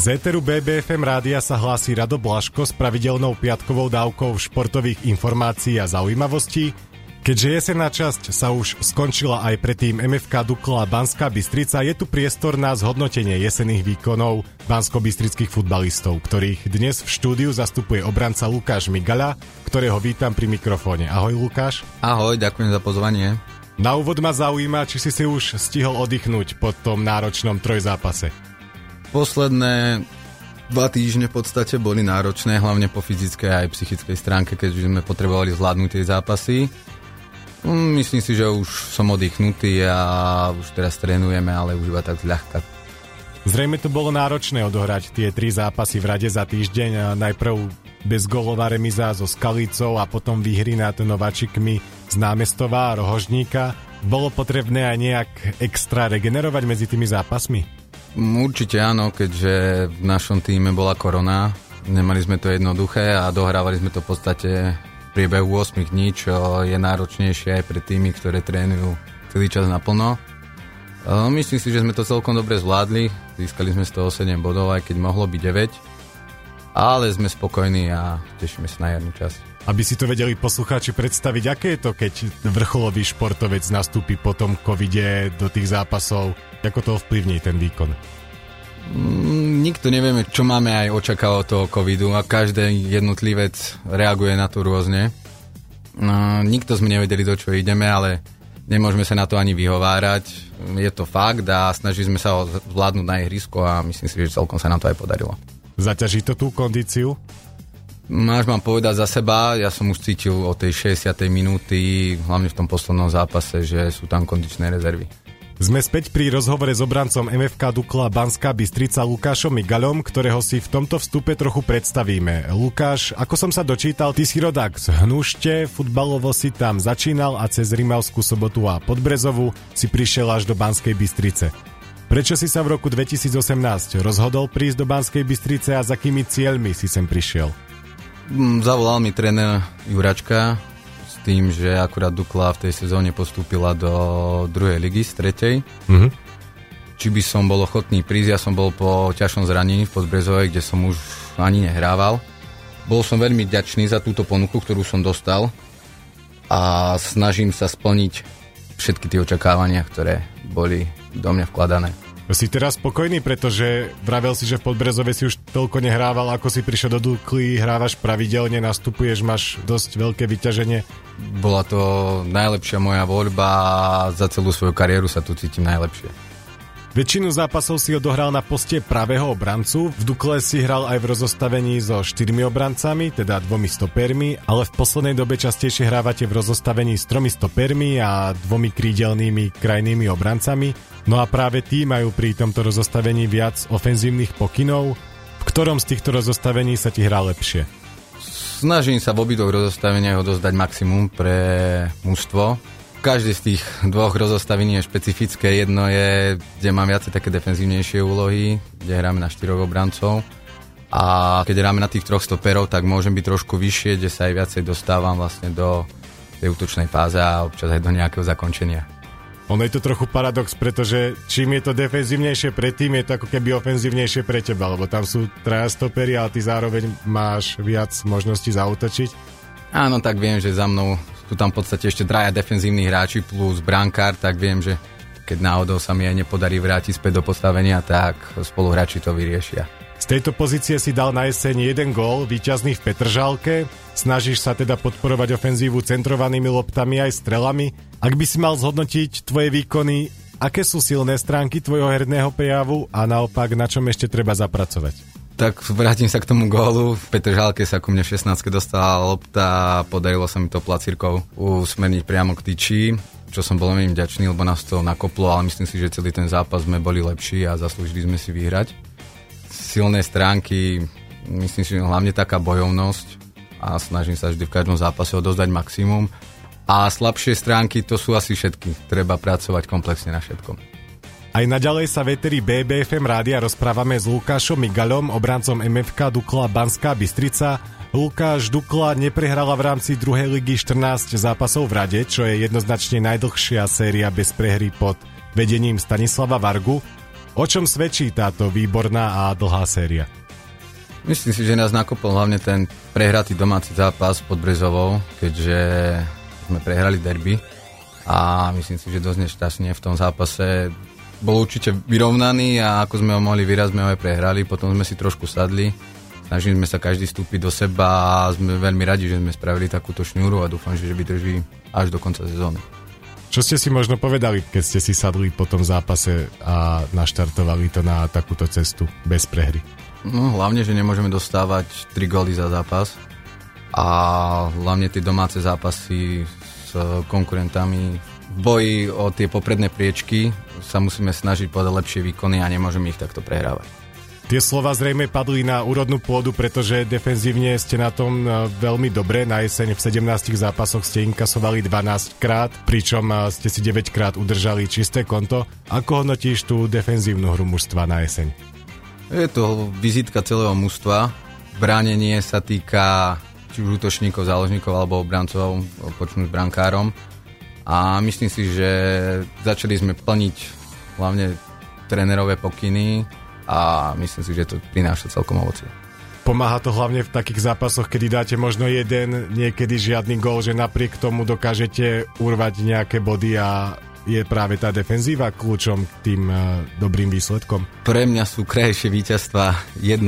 Z Eteru BBFM rádia sa hlási Rado Blaško s pravidelnou piatkovou dávkou športových informácií a zaujímavostí. Keďže jesenná časť sa už skončila aj predtým MFK Dukla Banská Bystrica, je tu priestor na zhodnotenie jesenných výkonov bansko-bystrických futbalistov, ktorých dnes v štúdiu zastupuje obranca Lukáš Migala, ktorého vítam pri mikrofóne. Ahoj Lukáš. Ahoj, ďakujem za pozvanie. Na úvod ma zaujíma, či si si už stihol oddychnúť po tom náročnom trojzápase. Posledné dva týždne v podstate boli náročné, hlavne po fyzickej aj psychickej stránke, keďže sme potrebovali zvládnuť tie zápasy. Mm, myslím si, že už som oddychnutý a už teraz trénujeme, ale už iba tak zľahka. Zrejme to bolo náročné odohrať tie tri zápasy v rade za týždeň. Najprv bezgolová remiza so Skalicou a potom výhry nad Nováčikmi z Námestová a Rohožníka. Bolo potrebné aj nejak extra regenerovať medzi tými zápasmi? Určite áno, keďže v našom týme bola korona. Nemali sme to jednoduché a dohrávali sme to v podstate priebehu 8 dní, čo je náročnejšie aj pre tými, ktoré trénujú celý čas naplno. Myslím si, že sme to celkom dobre zvládli. Získali sme z toho 7 bodov, aj keď mohlo byť 9. Ale sme spokojní a tešíme sa na jednu časť. Aby si to vedeli poslucháči predstaviť, aké je to, keď vrcholový športovec nastúpi po tom covide do tých zápasov, ako to ovplyvní ten výkon? Mm, nikto nevieme, čo máme aj očakávať toho covidu a každý jednotlivec reaguje na to rôzne. No, nikto sme nevedeli, do čo ideme, ale nemôžeme sa na to ani vyhovárať. Je to fakt a snažili sme sa ho zvládnuť na ihrisko a myslím si, že celkom sa nám to aj podarilo. Zaťaží to tú kondíciu? Máš mám povedať za seba, ja som už cítil od tej 60. minúty, hlavne v tom poslednom zápase, že sú tam kondičné rezervy. Sme späť pri rozhovore s obrancom MFK Dukla Banská Bystrica Lukášom Migalom, ktorého si v tomto vstupe trochu predstavíme. Lukáš, ako som sa dočítal, ty si rodák z Hnušte, futbalovo si tam začínal a cez Rimavskú sobotu a Podbrezovu si prišiel až do Banskej Bystrice. Prečo si sa v roku 2018 rozhodol prísť do Banskej Bystrice a za akými cieľmi si sem prišiel? Mm, zavolal mi tréner Juračka, tým, že akurát Dukla v tej sezóne postúpila do druhej ligy z tretej. Mm-hmm. Či by som bol ochotný prísť, ja som bol po ťažšom zranení v Podbrezovej, kde som už ani nehrával. Bol som veľmi ďačný za túto ponuku, ktorú som dostal a snažím sa splniť všetky tie očakávania, ktoré boli do mňa vkladané. Si teraz spokojný, pretože vravel si, že v Podbrezove si už toľko nehrával, ako si prišiel do Dukly, hrávaš pravidelne, nastupuješ, máš dosť veľké vyťaženie. Bola to najlepšia moja voľba a za celú svoju kariéru sa tu cítim najlepšie. Väčšinu zápasov si odohral na poste pravého obrancu, v Dukle si hral aj v rozostavení so štyrmi obrancami, teda dvomi stopermi, ale v poslednej dobe častejšie hrávate v rozostavení s tromi stopermi a dvomi krídelnými krajnými obrancami. No a práve tí majú pri tomto rozostavení viac ofenzívnych pokynov, v ktorom z týchto rozostavení sa ti hrá lepšie? Snažím sa v obidvoch rozostaveniach odozdať maximum pre mužstvo, každý z tých dvoch rozostavení je špecifické. Jedno je, kde mám viacej také defenzívnejšie úlohy, kde hráme na štyroch obrancov. A keď hráme na tých troch stoperov, tak môžem byť trošku vyššie, kde sa aj viacej dostávam vlastne do tej útočnej fáze a občas aj do nejakého zakončenia. Ono je to trochu paradox, pretože čím je to defenzívnejšie pre tým, je to ako keby ofenzívnejšie pre teba, lebo tam sú traja stopery, ale ty zároveň máš viac možností zautočiť. Áno, tak viem, že za mnou sú tam v podstate ešte traja defenzívni hráči plus brankár, tak viem, že keď náhodou sa mi aj nepodarí vrátiť späť do postavenia, tak spoluhráči to vyriešia. Z tejto pozície si dal na jeseň jeden gól, víťazný v Petržálke. Snažíš sa teda podporovať ofenzívu centrovanými loptami aj strelami. Ak by si mal zhodnotiť tvoje výkony, aké sú silné stránky tvojho herného prejavu a naopak na čom ešte treba zapracovať? Tak vrátim sa k tomu gólu. V Petržálke sa ku mne v 16 dostala lopta podarilo sa mi to placírkou usmerniť priamo k tyči, čo som bol veľmi vďačný, lebo nás to nakoplo, ale myslím si, že celý ten zápas sme boli lepší a zaslúžili sme si vyhrať. Silné stránky, myslím si, hlavne taká bojovnosť a snažím sa vždy v každom zápase odozdať maximum. A slabšie stránky to sú asi všetky. Treba pracovať komplexne na všetkom. Aj naďalej sa veteri BBFM rádia rozprávame s Lukášom Migalom, obrancom MFK Dukla Banská Bystrica. Lukáš Dukla neprehrala v rámci druhej ligy 14 zápasov v rade, čo je jednoznačne najdlhšia séria bez prehry pod vedením Stanislava Vargu. O čom svedčí táto výborná a dlhá séria? Myslím si, že nás nakopol hlavne ten prehratý domáci zápas pod Brezovou, keďže sme prehrali derby a myslím si, že dosť nešťastne v tom zápase bol určite vyrovnaný a ako sme ho mohli vyraz, sme ho aj prehrali, potom sme si trošku sadli, snažili sme sa každý vstúpiť do seba a sme veľmi radi, že sme spravili takúto šnúru a dúfam, že vydrží až do konca sezóny. Čo ste si možno povedali, keď ste si sadli po tom zápase a naštartovali to na takúto cestu bez prehry? No hlavne, že nemôžeme dostávať 3 góly za zápas a hlavne tie domáce zápasy s konkurentami v boji o tie popredné priečky sa musíme snažiť podať lepšie výkony a nemôžeme ich takto prehrávať. Tie slova zrejme padli na úrodnú pôdu, pretože defenzívne ste na tom e, veľmi dobre. Na jeseň v 17 zápasoch ste inkasovali 12 krát, pričom e, ste si 9 krát udržali čisté konto. Ako hodnotíš tú defenzívnu hru mužstva na jeseň? Je to vizitka celého mužstva. Bránenie sa týka či už útočníkov, záložníkov alebo obrancov, počnúť brankárom. A myslím si, že začali sme plniť hlavne trénerové pokyny a myslím si, že to prináša celkom ovocie. Pomáha to hlavne v takých zápasoch, kedy dáte možno jeden, niekedy žiadny gól, že napriek tomu dokážete urvať nejaké body a je práve tá defenzíva kľúčom k tým uh, dobrým výsledkom? Pre mňa sú krajšie víťazstva 1-0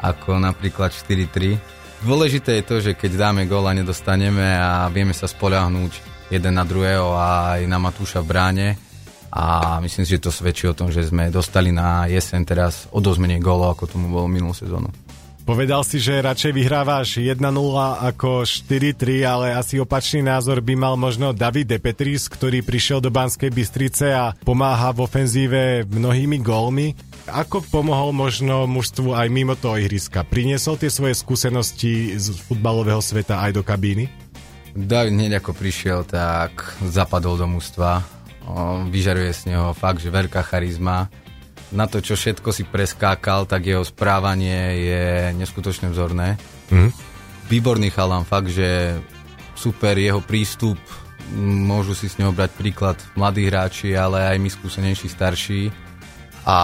ako napríklad 4-3. Dôležité je to, že keď dáme gól a nedostaneme a vieme sa spoľahnúť jeden na druhého a aj na Matúša v bráne a myslím si, že to svedčí o tom, že sme dostali na jesen teraz o dosť menej gólov, ako tomu bolo minulú sezónu. Povedal si, že radšej vyhrávaš 1-0 ako 4-3, ale asi opačný názor by mal možno David De Petris, ktorý prišiel do Banskej Bystrice a pomáha v ofenzíve mnohými gólmi. Ako pomohol možno mužstvu aj mimo toho ihriska? Priniesol tie svoje skúsenosti z futbalového sveta aj do kabíny? David hneď ako prišiel, tak zapadol do mužstva. Vyžaruje z neho fakt, že veľká charizma na to, čo všetko si preskákal, tak jeho správanie je neskutočne vzorné. Mm. Výborný chalán, fakt, že super jeho prístup, môžu si s neho brať príklad mladí hráči, ale aj my skúsenejší, starší. A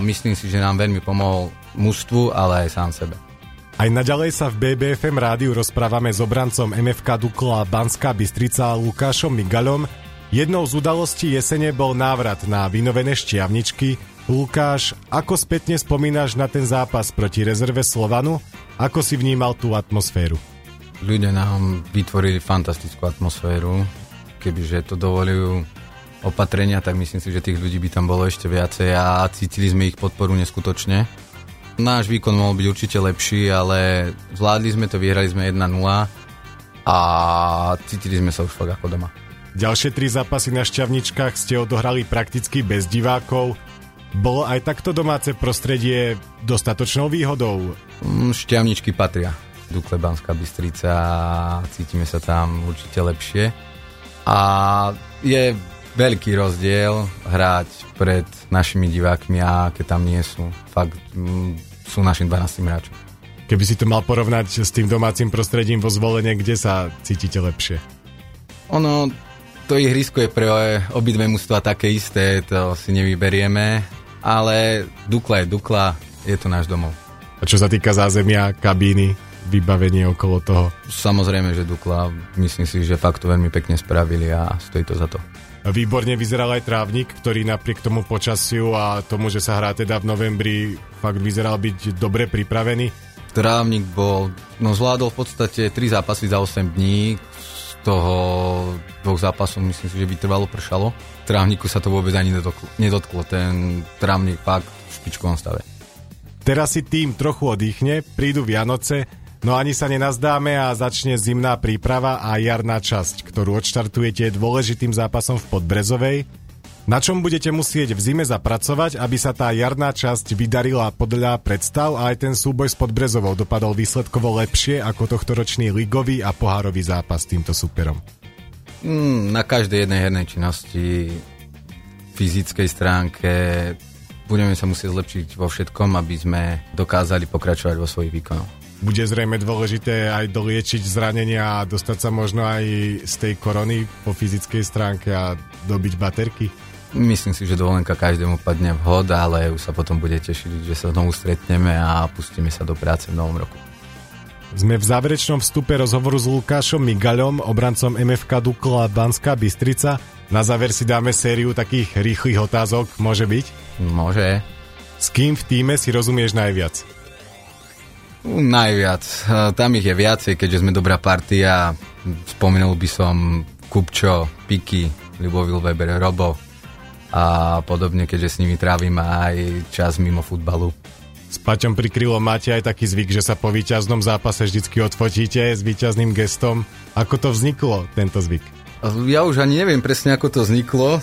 myslím si, že nám veľmi pomohol mužstvu, ale aj sám sebe. Aj naďalej sa v BBFM rádiu rozprávame s obrancom MFK Dukla Banská Bystrica Lukášom Migalom. Jednou z udalostí jesene bol návrat na vynovené šťavničky, Lukáš, ako spätne spomínaš na ten zápas proti rezerve Slovanu? Ako si vnímal tú atmosféru? Ľudia nám vytvorili fantastickú atmosféru. Kebyže to dovolujú opatrenia, tak myslím si, že tých ľudí by tam bolo ešte viacej a cítili sme ich podporu neskutočne. Náš výkon mohol byť určite lepší, ale zvládli sme to, vyhrali sme 1-0 a cítili sme sa už fakt ako doma. Ďalšie tri zápasy na šťavničkách ste odohrali prakticky bez divákov. Bolo aj takto domáce prostredie dostatočnou výhodou? Mm, šťavničky patria. Dukle Banská Bystrica, cítime sa tam určite lepšie. A je veľký rozdiel hrať pred našimi divákmi a keď tam nie sú. Fakt mm, sú našim 12 hráčom. Keby si to mal porovnať s tým domácim prostredím vo zvolenie, kde sa cítite lepšie? Ono, to ihrisko je pre obidve mužstva také isté, to si nevyberieme ale Dukla je Dukla, je to náš domov. A čo sa týka zázemia, kabíny, vybavenie okolo toho? Samozrejme, že Dukla, myslím si, že fakt to veľmi pekne spravili a stojí to za to. Výborne vyzeral aj trávnik, ktorý napriek tomu počasiu a tomu, že sa hrá teda v novembri, fakt vyzeral byť dobre pripravený. Trávnik bol, no zvládol v podstate 3 zápasy za 8 dní, z toho dvoch zápasov myslím si, že vytrvalo pršalo trávniku sa to vôbec ani nedotklo. nedotklo. Ten trávnik fakt v špičkovom stave. Teraz si tým trochu oddychne, prídu Vianoce, no ani sa nenazdáme a začne zimná príprava a jarná časť, ktorú odštartujete dôležitým zápasom v Podbrezovej. Na čom budete musieť v zime zapracovať, aby sa tá jarná časť vydarila podľa predstav a aj ten súboj s Podbrezovou dopadol výsledkovo lepšie ako tohtoročný ligový a pohárový zápas s týmto superom? Mm, na každej jednej hernej činnosti, fyzickej stránke, budeme sa musieť zlepšiť vo všetkom, aby sme dokázali pokračovať vo svojich výkonoch. Bude zrejme dôležité aj doliečiť zranenia a dostať sa možno aj z tej korony po fyzickej stránke a dobiť baterky? Myslím si, že dovolenka každému padne vhod, ale už sa potom bude tešiť, že sa znovu stretneme a pustíme sa do práce v novom roku. Sme v záverečnom vstupe rozhovoru s Lukášom Migaľom, obrancom MFK Dukla Banská Bystrica. Na záver si dáme sériu takých rýchlych otázok, môže byť? Môže. S kým v týme si rozumieš najviac? Najviac. Tam ich je viacej, keďže sme dobrá partia. Spomenul by som Kupčo, Piki, Ľubovil Weber, Robo a podobne, keďže s nimi trávim aj čas mimo futbalu. S Paťom pri krylo máte aj taký zvyk, že sa po víťaznom zápase vždycky odfotíte s víťazným gestom. Ako to vzniklo, tento zvyk? Ja už ani neviem presne, ako to vzniklo.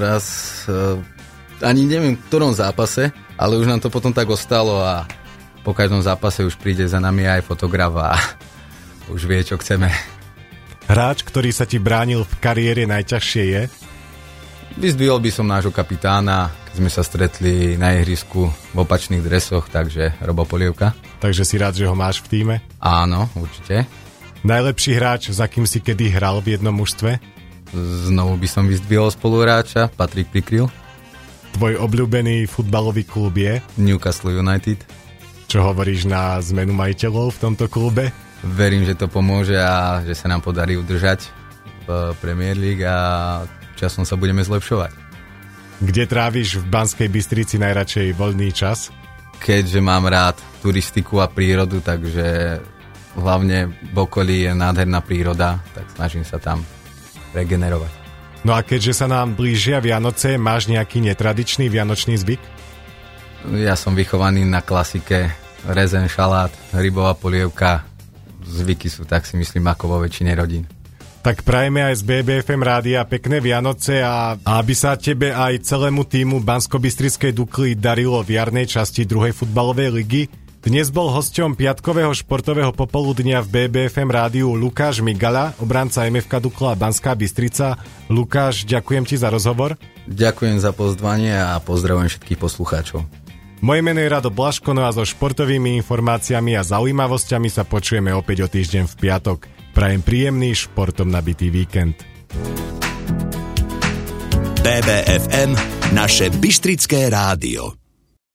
Raz ani neviem, v ktorom zápase, ale už nám to potom tak ostalo a po každom zápase už príde za nami aj fotograf a už vie, čo chceme. Hráč, ktorý sa ti bránil v kariére najťažšie je? Vyzdvihol by som nášho kapitána, keď sme sa stretli na ihrisku v opačných dresoch, takže Robo Polievka. Takže si rád, že ho máš v týme? Áno, určite. Najlepší hráč, za kým si kedy hral v jednom mužstve? Znovu by som vyzdvihol spoluhráča, Patrik Prikryl. Tvoj obľúbený futbalový klub je? Newcastle United. Čo hovoríš na zmenu majiteľov v tomto klube? Verím, že to pomôže a že sa nám podarí udržať v Premier League a časom sa budeme zlepšovať. Kde tráviš v Banskej Bystrici najradšej voľný čas? Keďže mám rád turistiku a prírodu, takže hlavne v okolí je nádherná príroda, tak snažím sa tam regenerovať. No a keďže sa nám blížia Vianoce, máš nejaký netradičný vianočný zvyk? Ja som vychovaný na klasike rezen, šalát, rybová polievka. Zvyky sú tak si myslím ako vo väčšine rodín. Tak prajeme aj z BBFM rádia pekné Vianoce a, aby sa tebe aj celému týmu bansko Dukly darilo v jarnej časti druhej futbalovej ligy. Dnes bol hosťom piatkového športového popoludnia v BBFM rádiu Lukáš Migala, obranca MFK Dukla Banská Bystrica. Lukáš, ďakujem ti za rozhovor. Ďakujem za pozvanie a pozdravujem všetkých poslucháčov. Moje meno je Rado Blaško, no a so športovými informáciami a zaujímavosťami sa počujeme opäť o týždeň v piatok. Prajem príjemný športom nabitý víkend. BBFM, naše Bystrické rádio.